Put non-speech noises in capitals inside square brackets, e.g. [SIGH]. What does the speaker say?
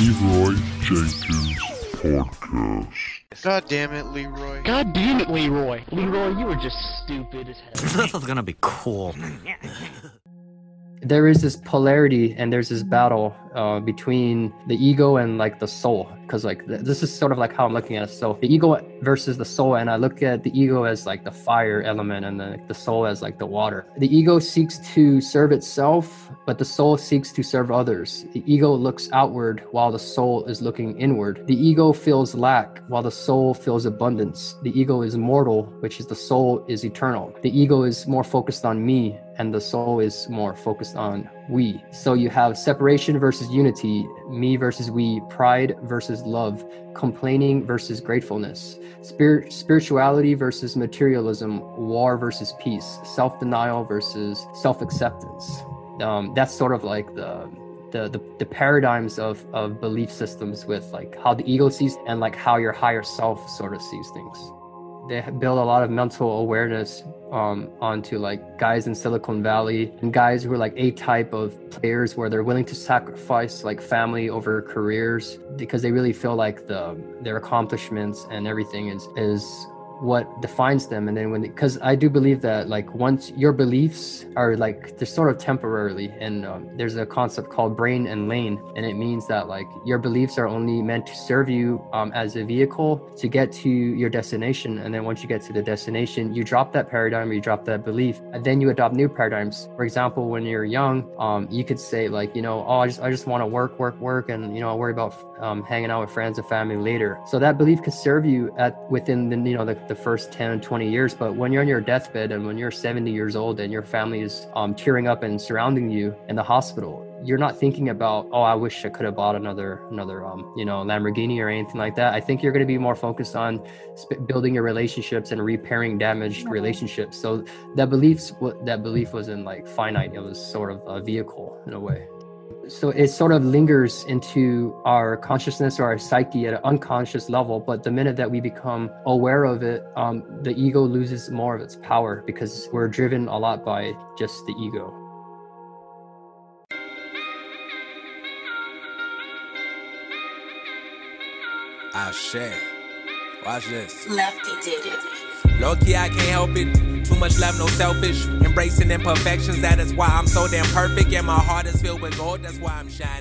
Leroy Jenkins Podcast. God damn it, Leroy. God damn it, Leroy. Leroy, you are just stupid as hell. [LAUGHS] this is gonna be cool. there is this polarity and there's this battle uh, between the ego and like the soul. Because like th- this is sort of like how i'm looking at it. So the ego versus the soul and i look at the ego as like the fire element and the, the soul as like the water. The ego seeks to serve itself but the soul seeks to serve others. The ego looks outward while the soul is looking inward. The ego feels lack while the soul feels abundance. The ego is mortal which is the soul is eternal. The ego is more focused on me and the soul is more focused on we. So you have separation versus unity, me versus we, pride versus love, complaining versus gratefulness, spirit spirituality versus materialism, war versus peace, self-denial versus self-acceptance. Um, that's sort of like the the, the, the paradigms of, of belief systems with like how the ego sees and like how your higher self sort of sees things they build a lot of mental awareness um, onto like guys in Silicon Valley and guys who are like a type of players where they're willing to sacrifice like family over careers because they really feel like the their accomplishments and everything is is what defines them. And then when because i do believe that like once your beliefs are like they're sort of temporarily and um, there's a concept called brain and lane and it means that like your beliefs are only meant to serve you um, as a vehicle to get to your destination. And then once you get to the destination you drop that paradigm or you drop that belief and then you adopt new paradigms. For example when you're young um, you could say like you know oh i just i just want to work work work and you know i'll worry about um, hanging out with friends and family later. So that belief could serve you at within the you know the the first 10 20 years but when you're on your deathbed and when you're 70 years old and your family is um, tearing up and surrounding you in the hospital you're not thinking about oh i wish i could have bought another another um, you know lamborghini or anything like that. I think you're going to be more focused on sp- building your relationships and repairing damaged relationships. So that beliefs that belief wasn't like finite. It was sort of a vehicle in a way so it sort of lingers into our consciousness or our psyche at an unconscious level but the minute that we become aware of it um, the ego loses more of its power because we're driven a lot by just the ego I share. Watch this. Lefty did it. Low key, I can't help it. Too much love, no selfish. Embracing imperfections, that is why I'm so damn perfect. And my heart is filled with gold, that's why I'm shining.